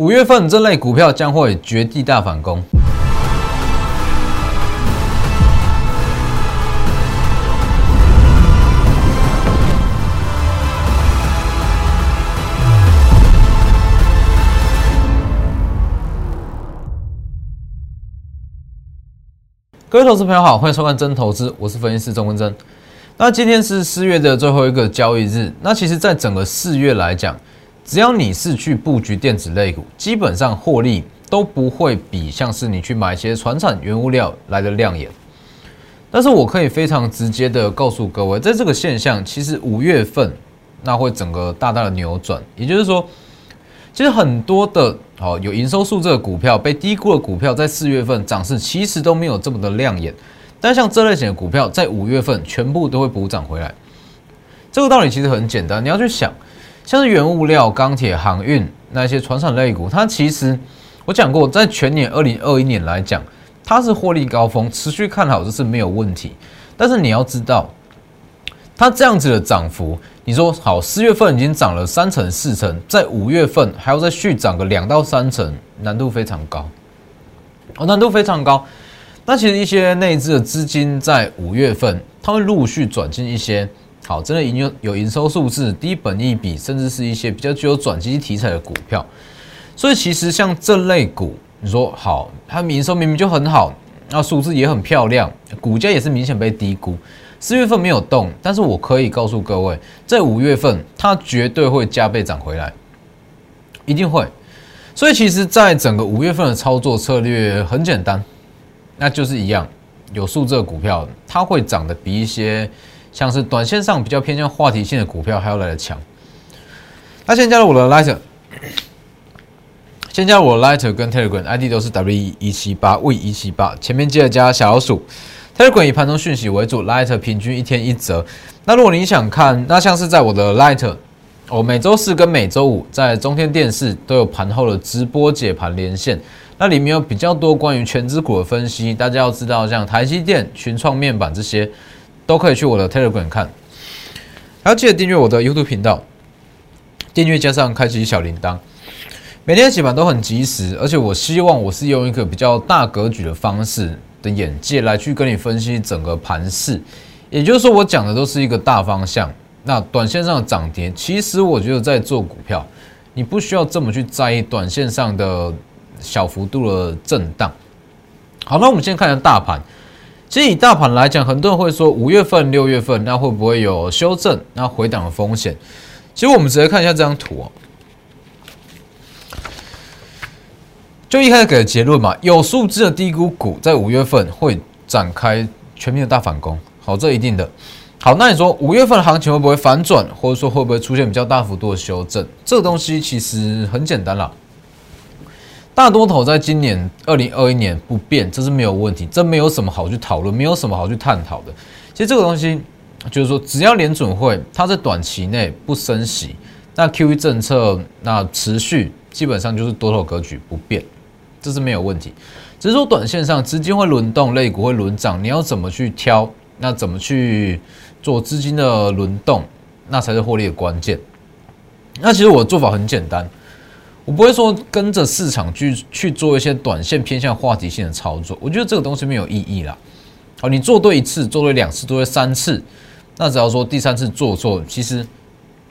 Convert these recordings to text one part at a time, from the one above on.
五月份这类股票将会绝地大反攻。各位投资朋友好，欢迎收看真投资，我是分析师钟文真。那今天是四月的最后一个交易日，那其实，在整个四月来讲，只要你是去布局电子类股，基本上获利都不会比像是你去买一些船产原物料来的亮眼。但是我可以非常直接的告诉各位，在这个现象，其实五月份那会整个大大的扭转，也就是说。其实很多的哦有营收数字的股票被低估的股票，在四月份涨势其实都没有这么的亮眼，但像这类型的股票，在五月份全部都会补涨回来。这个道理其实很简单，你要去想，像是原物料、钢铁、航运那些传产类股，它其实我讲过，在全年二零二一年来讲，它是获利高峰，持续看好这是没有问题。但是你要知道。它这样子的涨幅，你说好，四月份已经涨了三成四成，在五月份还要再续涨个两到三成，难度非常高，哦，难度非常高。那其实一些内资的资金在五月份，它会陆续转进一些好，真的营有有营收数字、低本益比，甚至是一些比较具有转机题材的股票。所以其实像这类股，你说好，它营收明明就很好，那数字也很漂亮，股价也是明显被低估。四月份没有动，但是我可以告诉各位，在五月份它绝对会加倍涨回来，一定会。所以其实，在整个五月份的操作策略很简单，那就是一样，有数字的股票，它会涨得比一些像是短线上比较偏向话题性的股票还要来的强。那先加入我的 Lighter，先加入我的 Lighter 跟 Telegram ID 都是 W 一七八 V 一七八，前面记得加小老鼠。Telegram 以盘中讯息为主，Lighter 平均一天一折。那如果你想看，那像是在我的 Lighter，我每周四跟每周五在中天电视都有盘后的直播解盘连线，那里面有比较多关于全资股的分析。大家要知道，像台积电、群创面板这些，都可以去我的 Telegram 看。还要记得订阅我的 YouTube 频道，订阅加上开启小铃铛，每天的解盘都很及时，而且我希望我是用一个比较大格局的方式。的眼界来去跟你分析整个盘势，也就是说，我讲的都是一个大方向。那短线上的涨跌，其实我觉得在做股票，你不需要这么去在意短线上的小幅度的震荡。好，那我们先看下大盘。其实以大盘来讲，很多人会说五月份、六月份那会不会有修正、那回档的风险？其实我们直接看一下这张图哦。就一开始给的结论嘛，有数字的低估股在五月份会展开全面的大反攻，好，这一定的。好，那你说五月份的行情会不会反转，或者说会不会出现比较大幅度的修正？这个东西其实很简单啦，大多头在今年二零二一年不变，这是没有问题，这没有什么好去讨论，没有什么好去探讨的。其实这个东西就是说，只要联准会它在短期内不升息，那 Q E 政策那持续，基本上就是多头格局不变。这是没有问题，只是说短线上资金会轮动，类股会轮涨，你要怎么去挑？那怎么去做资金的轮动？那才是获利的关键。那其实我的做法很简单，我不会说跟着市场去去做一些短线偏向话题性的操作，我觉得这个东西没有意义啦。好，你做对一次，做对两次，做对三次，那只要说第三次做错，其实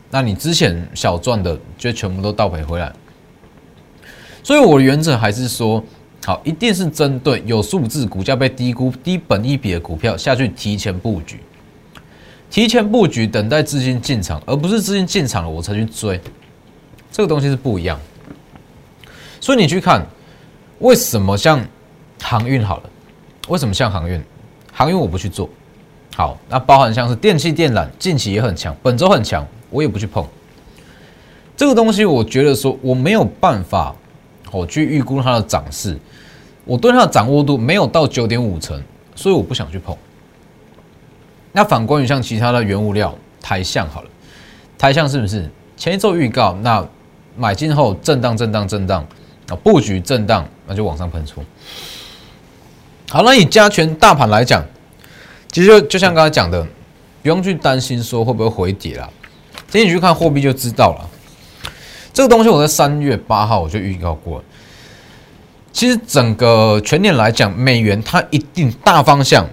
那你之前小赚的就全部都倒赔回来。所以我的原则还是说，好，一定是针对有数字、股价被低估、低本一比的股票下去提前布局，提前布局，等待资金进场，而不是资金进场了我才去追，这个东西是不一样。所以你去看，为什么像航运好了？为什么像航运？航运我不去做，好，那包含像是电器电缆，近期也很强，本周很强，我也不去碰。这个东西，我觉得说我没有办法。我去预估它的涨势，我对它的掌握度没有到九点五成，所以我不想去碰。那反观于像其他的原物料，台向好了，台向是不是前一周预告？那买进后震荡、震荡、震荡啊，布局震荡，那就往上喷出。好，那以加权大盘来讲，其实就就像刚才讲的，不用去担心说会不会回跌啦，今天你去看货币就知道了。这个东西我在三月八号我就预告过。其实整个全年来讲，美元它一定大方向，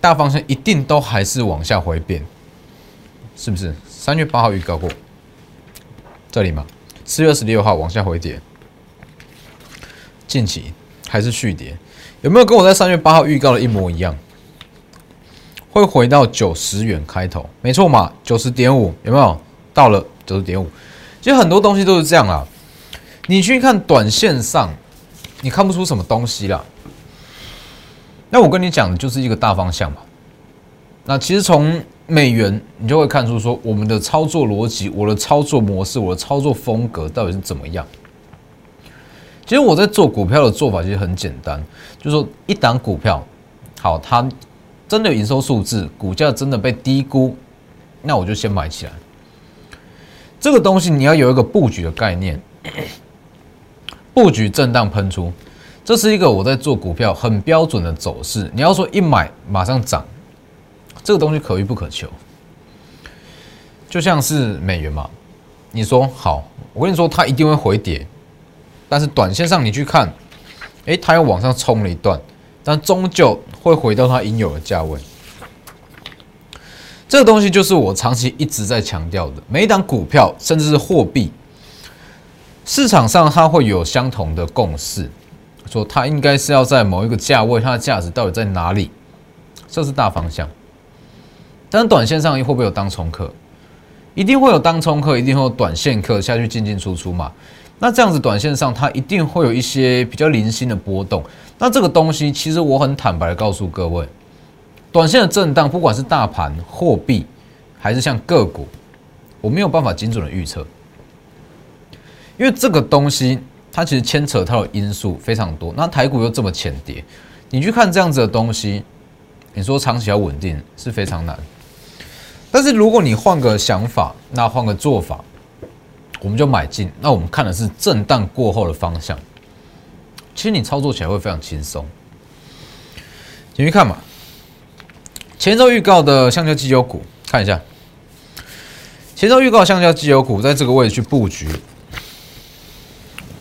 大方向一定都还是往下回变，是不是？三月八号预告过，这里嘛，四月二十六号往下回跌，近期还是续跌，有没有跟我在三月八号预告的一模一样？会回到九十元开头，没错嘛，九十点五有没有？到了九十点五，其实很多东西都是这样啊。你去看短线上，你看不出什么东西啦。那我跟你讲的就是一个大方向嘛。那其实从美元，你就会看出说我们的操作逻辑、我的操作模式、我的操作风格到底是怎么样。其实我在做股票的做法其实很简单，就是说一档股票好，它真的有营收数字，股价真的被低估，那我就先买起来。这个东西你要有一个布局的概念，布局震荡喷出，这是一个我在做股票很标准的走势。你要说一买马上涨，这个东西可遇不可求。就像是美元嘛，你说好，我跟你说它一定会回跌，但是短线上你去看，诶，它又往上冲了一段，但终究会回到它应有的价位。这个东西就是我长期一直在强调的，每一档股票甚至是货币，市场上它会有相同的共识，说它应该是要在某一个价位，它的价值到底在哪里，这是大方向。但短线上会不会有当冲客？一定会有当冲客，一定会有短线客下去进进出出嘛？那这样子短线上它一定会有一些比较零星的波动。那这个东西其实我很坦白的告诉各位。短线的震荡，不管是大盘、货币，还是像个股，我没有办法精准的预测，因为这个东西它其实牵扯到的因素非常多。那台股又这么浅跌，你去看这样子的东西，你说长期要稳定是非常难。但是如果你换个想法，那换个做法，我们就买进。那我们看的是震荡过后的方向，其实你操作起来会非常轻松。继续看嘛。前周预告的橡胶机油股，看一下。前周预告橡胶机油股在这个位置去布局，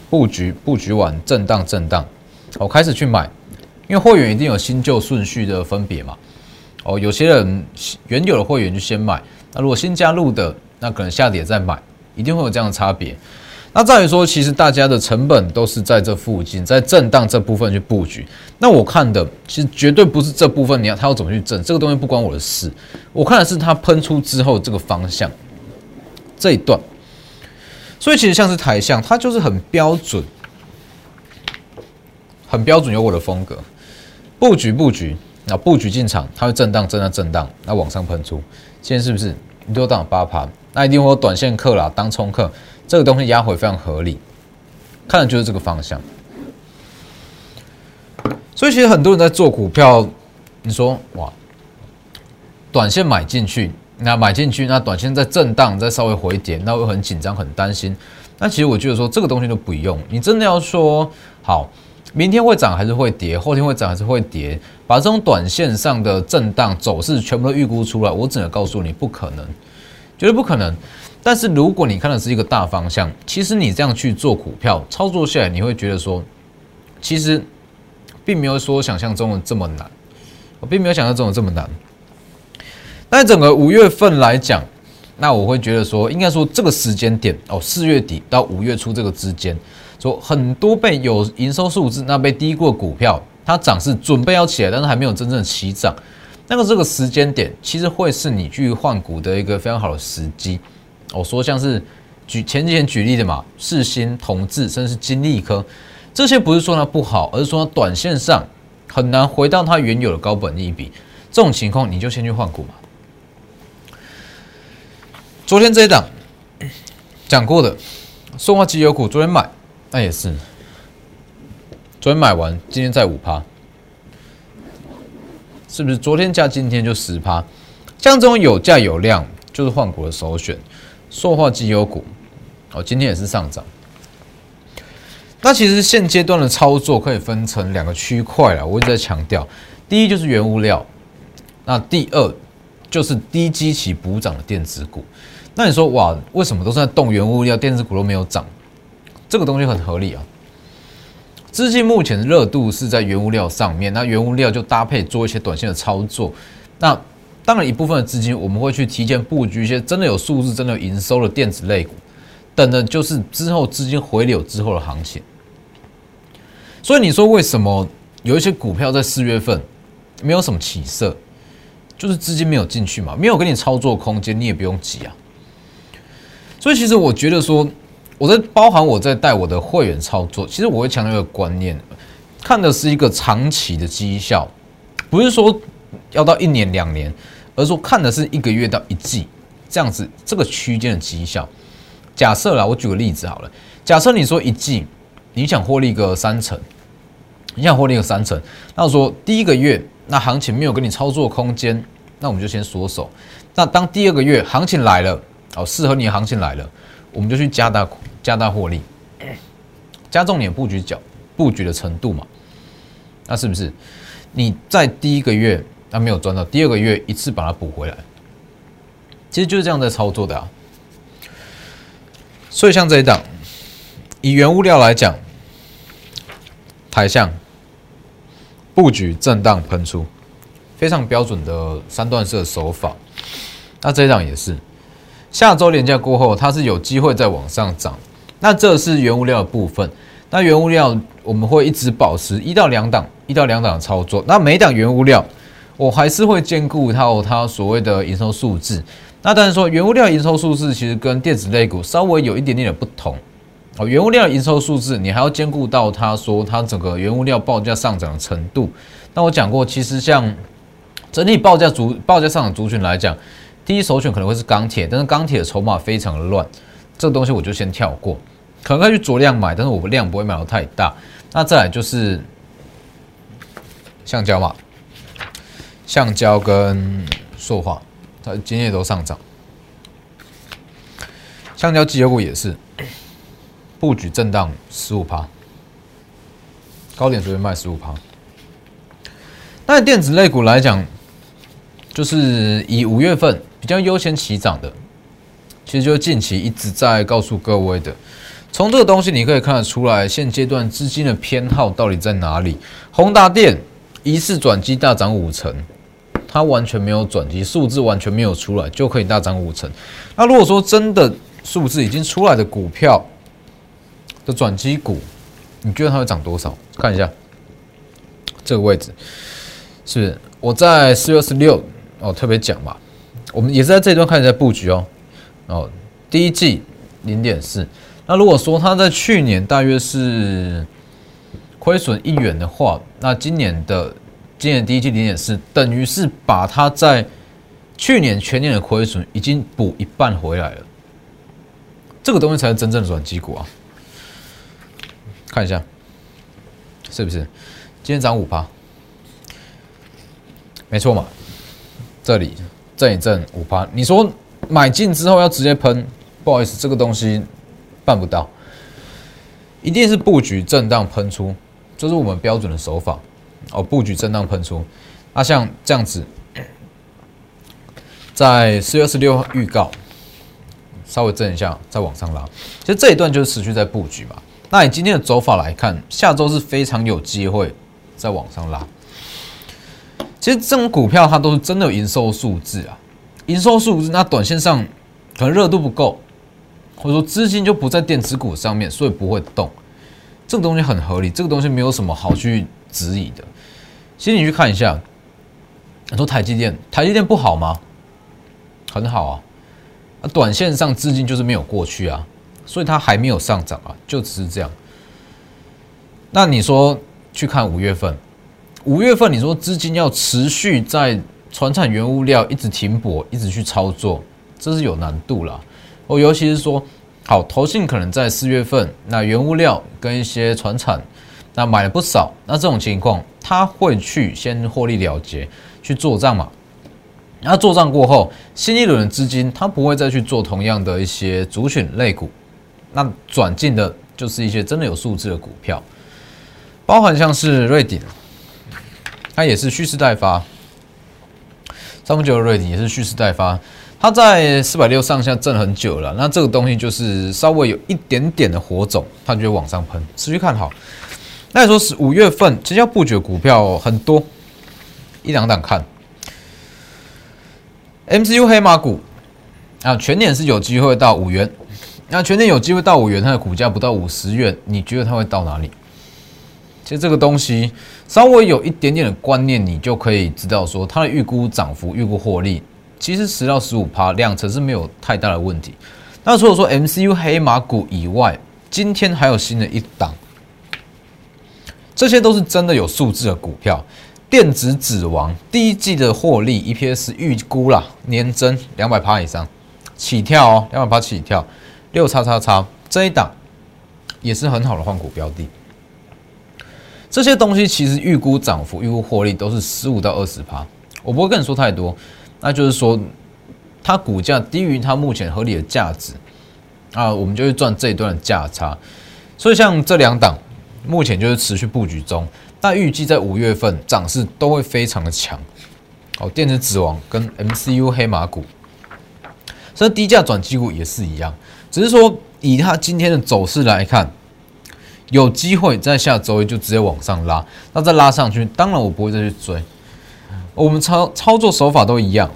布局布局完震荡震荡，我开始去买，因为会员一定有新旧顺序的分别嘛。哦，有些人原有的会员就先买，那如果新加入的，那可能下跌再买，一定会有这样的差别。那再于说，其实大家的成本都是在这附近，在震荡这部分去布局。那我看的其实绝对不是这部分，你要它要怎么去震，这个东西不关我的事。我看的是它喷出之后这个方向这一段。所以其实像是台象，它就是很标准，很标准有我的风格。布局布局，那布局进场，它会震荡震荡震荡，那往上喷出。现在是不是你都当八盘？那一定会有短线客啦，当冲客。这个东西压回非常合理，看的就是这个方向。所以其实很多人在做股票，你说哇，短线买进去，那买进去，那短线在震荡，再稍微回跌，那会很紧张，很担心。那其实我觉得说这个东西都不用，你真的要说好，明天会涨还是会跌，后天会涨还是会跌，把这种短线上的震荡走势全部都预估出来，我只能告诉你，不可能，绝对不可能。但是如果你看的是一个大方向，其实你这样去做股票操作下来，你会觉得说，其实并没有说想象中的这么难，我并没有想象中的这么难。那整个五月份来讲，那我会觉得说，应该说这个时间点哦，四月底到五月初这个之间，说很多被有营收数字那被低过股票，它涨是准备要起来，但是还没有真正起涨，那个这个时间点其实会是你去换股的一个非常好的时机。我说像是举前几天举例的嘛，世新、同志，甚至是金利科，这些不是说它不好，而是说它短线上很难回到它原有的高本利比。这种情况你就先去换股嘛。昨天这一档讲过的送化机油股，昨天买那也是，昨天买完，今天再五趴，是不是？昨天加今天就十趴，像这种有价有量，就是换股的首选。塑化机油股，哦，今天也是上涨。那其实现阶段的操作可以分成两个区块啊，我一直在强调，第一就是原物料，那第二就是低基期补涨的电子股。那你说哇，为什么都是在动原物料，电子股都没有涨？这个东西很合理啊。资金目前的热度是在原物料上面，那原物料就搭配做一些短线的操作。那当然一部分的资金我们会去提前布局一些真的有数字、真的有营收的电子类股，等的就是之后资金回流之后的行情。所以你说为什么有一些股票在四月份没有什么起色，就是资金没有进去嘛，没有给你操作空间，你也不用急啊。所以其实我觉得说。我在包含我在带我的会员操作，其实我会强调一个观念，看的是一个长期的绩效，不是说要到一年两年，而是说看的是一个月到一季这样子这个区间的绩效。假设啦，我举个例子好了，假设你说一季你想获利个三成，你想获利个三成，那我说第一个月那行情没有给你操作空间，那我们就先缩手。那当第二个月行情来了，哦，适合你的行情来了，我们就去加大。加大获利，加重点布局角布局的程度嘛？那是不是你在第一个月那没有赚到，第二个月一次把它补回来？其实就是这样在操作的啊。所以像这一档，以原物料来讲，台向布局震荡喷出，非常标准的三段式手法。那这一档也是，下周连假过后，它是有机会再往上涨。那这是原物料的部分，那原物料我们会一直保持一到两档，一到两档的操作。那每档原物料，我还是会兼顾到它所谓的营收数字。那当然说，原物料营收数字其实跟电子类股稍微有一点点的不同哦。原物料营收数字，你还要兼顾到它说它整个原物料报价上涨的程度。那我讲过，其实像整体报价族报价上涨族群来讲，第一首选可能会是钢铁，但是钢铁的筹码非常的乱，这个东西我就先跳过。可能可以去酌量买，但是我量不会买到太大。那再来就是橡胶嘛，橡胶跟塑化，它今天也都上涨。橡胶基油股也是布局震荡十五趴，高点随便卖十五趴。那电子类股来讲，就是以五月份比较优先起涨的，其实就近期一直在告诉各位的。从这个东西你可以看得出来，现阶段资金的偏好到底在哪里？宏达电疑似转机大涨五成，它完全没有转机，数字完全没有出来就可以大涨五成。那如果说真的数字已经出来的股票的转机股，你觉得它会涨多少？看一下这个位置，是是我在四月二十六哦特别讲嘛？我们也是在这一段开始在布局哦。哦，第一季零点四。那如果说它在去年大约是亏损一元的话，那今年的今年第一季零点四，等于是把它在去年全年的亏损已经补一半回来了。这个东西才是真正的转机股啊！看一下，是不是？今天涨五趴，没错嘛？这里震一震五趴，你说买进之后要直接喷？不好意思，这个东西。办不到，一定是布局震荡喷出，这是我们标准的手法哦。布局震荡喷出，那像这样子，在四月二十六号预告，稍微震一下，再往上拉。其实这一段就是持续在布局嘛。那你今天的走法来看，下周是非常有机会再往上拉。其实这种股票它都是真的有营收数字啊，营收数字，那短线上可能热度不够。或者说资金就不在电子股上面，所以不会动。这个东西很合理，这个东西没有什么好去质疑的。其实你去看一下，你说台积电，台积电不好吗？很好啊。那短线上资金就是没有过去啊，所以它还没有上涨啊，就只是这样。那你说去看五月份，五月份你说资金要持续在船产原物料一直停泊，一直去操作，这是有难度了。哦尤其是说，好，投信可能在四月份，那原物料跟一些船产，那买了不少，那这种情况，他会去先获利了结，去做账嘛。那做账过后，新一轮的资金，他不会再去做同样的一些主选类股，那转进的就是一些真的有素质的股票，包含像是瑞鼎，它也是蓄势待发，三分九的瑞鼎也是蓄势待发。它在四百六上下震很久了，那这个东西就是稍微有一点点的火种，它就会往上喷，持续看好。那你说是五月份，其实要布局的股票很多，一两档看。MCU 黑马股啊，全年是有机会到五元，那全年有机会到五元，它的股价不到五十元，你觉得它会到哪里？其实这个东西稍微有一点点的观念，你就可以知道说它的预估涨幅、预估获利。其实十到十五趴两成是没有太大的问题。那除了说 MCU 黑马股以外，今天还有新的一档，这些都是真的有数字的股票。电子指王第一季的获利 EPS 预估啦，年增两百趴以上起跳哦，两百趴起跳，六叉叉叉这一档也是很好的换股标的。这些东西其实预估涨幅、预估获利都是十五到二十趴，我不会跟你说太多。那就是说，它股价低于它目前合理的价值啊，我们就会赚这一段的价差。所以像这两档，目前就是持续布局中，但预计在五月份涨势都会非常的强。哦，电子指王跟 MCU 黑马股，所以低价转机股也是一样，只是说以它今天的走势来看，有机会在下周一就直接往上拉，那再拉上去，当然我不会再去追。我们操操作手法都一样，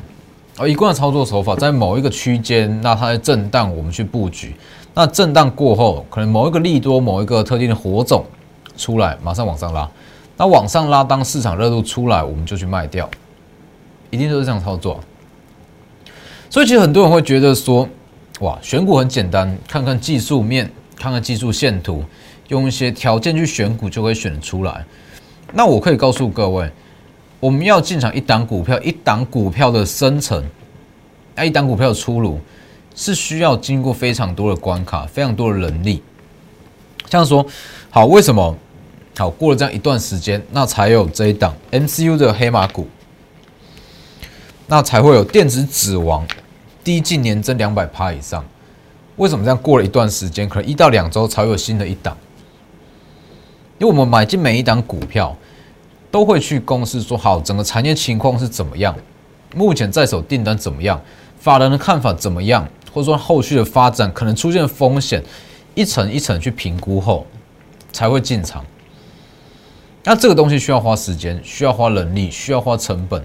而一贯的操作手法，在某一个区间，那它在震荡，我们去布局。那震荡过后，可能某一个利多，某一个特定的火种出来，马上往上拉。那往上拉，当市场热度出来，我们就去卖掉，一定都是这样操作。所以，其实很多人会觉得说，哇，选股很简单，看看技术面，看看技术线图，用一些条件去选股就可以选出来。那我可以告诉各位。我们要进场一档股票，一档股票的生成，那一档股票的出炉，是需要经过非常多的关卡，非常多的人力。像说，好，为什么？好，过了这样一段时间，那才有这一档 MCU 的黑马股，那才会有电子指王，第一季年增两百趴以上。为什么这样？过了一段时间，可能一到两周才有新的一档，因为我们买进每一档股票。都会去公司说好，整个产业情况是怎么样？目前在手订单怎么样？法人的看法怎么样？或者说后续的发展可能出现风险，一层一层去评估后才会进场。那这个东西需要花时间，需要花人力，需要花成本，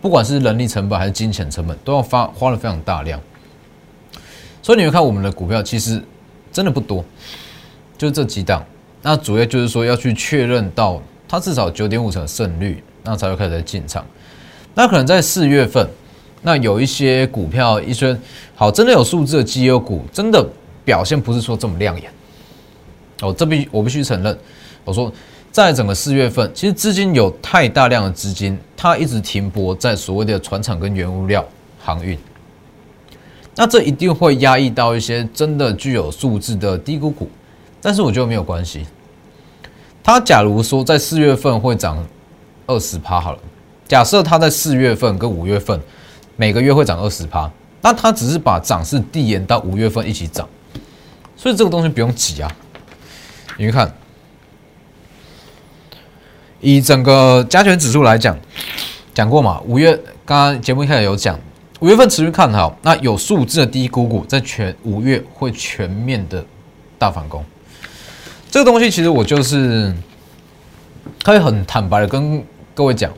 不管是人力成本还是金钱成本，都要花花了非常大量。所以你们看我们的股票，其实真的不多，就这几档。那主要就是说要去确认到。它至少九点五成胜率，那才会开始进场。那可能在四月份，那有一些股票一些好，真的有数字的绩优股，真的表现不是说这么亮眼。哦，这必我必须承认。我说，在整个四月份，其实资金有太大量的资金，它一直停泊在所谓的船厂跟原物料航运。那这一定会压抑到一些真的具有数字的低估股，但是我觉得没有关系。它假如说在四月份会涨二十趴好了，假设它在四月份跟五月份每个月会涨二十趴，那它只是把涨势递延到五月份一起涨，所以这个东西不用急啊。你看，以整个加权指数来讲，讲过嘛？五月刚刚节目一开始有讲，五月份持续看好，那有数字的低股股在全五月会全面的大反攻。这个东西其实我就是可以很坦白的跟各位讲，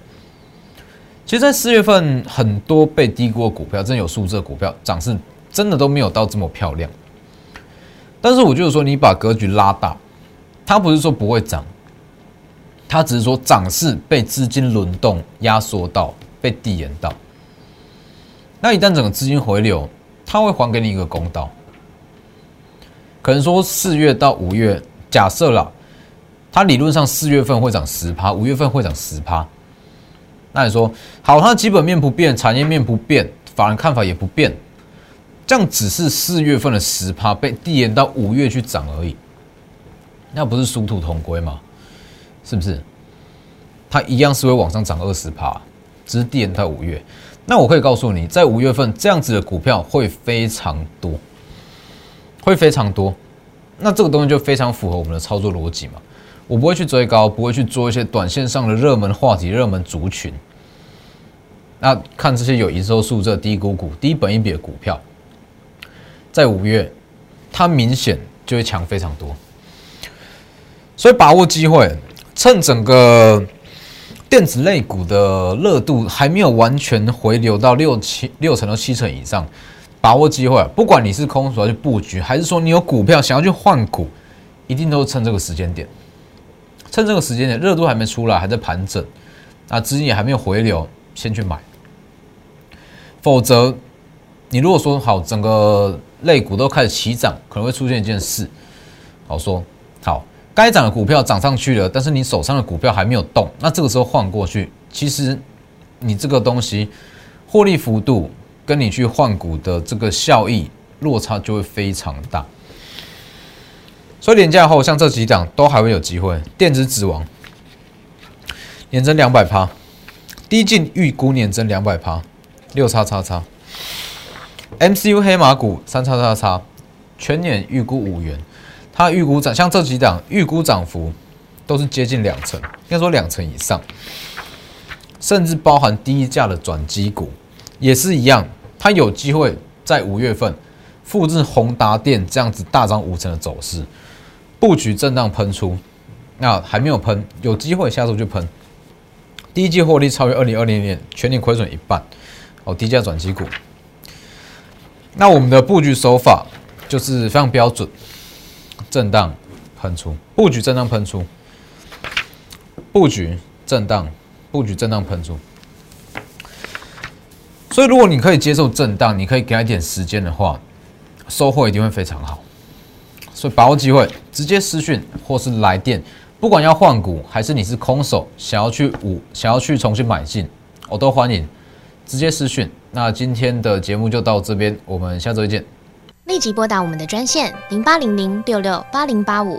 其实，在四月份很多被低估的股票，真有数字的股票涨势真的都没有到这么漂亮。但是，我就是说，你把格局拉大，它不是说不会涨，它只是说涨势被资金轮动压缩到，被递延到。那一旦整个资金回流，它会还给你一个公道。可能说四月到五月。假设了，它理论上四月份会涨十趴，五月份会涨十趴。那你说好，它基本面不变，产业面不变，法人看法也不变，这样只是四月份的十趴被递延到五月去涨而已，那不是殊途同归吗？是不是？它一样是会往上涨二十趴，只是递延到五月。那我可以告诉你，在五月份这样子的股票会非常多，会非常多。那这个东西就非常符合我们的操作逻辑嘛？我不会去追高，不会去做一些短线上的热门话题、热门族群。那看这些有营收数字、低估股、低本益比的股票，在五月，它明显就会强非常多。所以把握机会，趁整个电子类股的热度还没有完全回流到六七六成到七成以上，把握机会，不管你是空手要去布局，还是说你有股票想要去换股，一定都是趁这个时间点，趁这个时间点热度还没出来，还在盘整，啊，资金也还没有回流，先去买。否则，你如果说好整个类股都开始起涨，可能会出现一件事，好说好。该涨的股票涨上去了，但是你手上的股票还没有动，那这个时候换过去，其实你这个东西获利幅度跟你去换股的这个效益落差就会非常大。所以廉价后，像这几档都还会有机会。电子指王年增两百趴，低进预估年增两百趴，六叉叉叉。MCU 黑马股三叉叉叉，全年预估五元。它预估涨，像这几档预估涨幅都是接近两成，应该说两成以上，甚至包含低价的转机股也是一样，它有机会在五月份复制宏达电这样子大涨五成的走势，布局震荡喷出，那还没有喷，有机会下周就喷。第一季获利超越二零二零年全年亏损一半，哦，低价转机股。那我们的布局手法就是非常标准。震荡喷出，布局震荡喷出，布局震荡，布局震荡喷出。所以，如果你可以接受震荡，你可以给他一点时间的话，收获一定会非常好。所以，把握机会，直接私讯或是来电，不管要换股还是你是空手想要去五，想要去重新买进，我都欢迎直接私讯。那今天的节目就到这边，我们下周见。立即拨打我们的专线零八零零六六八零八五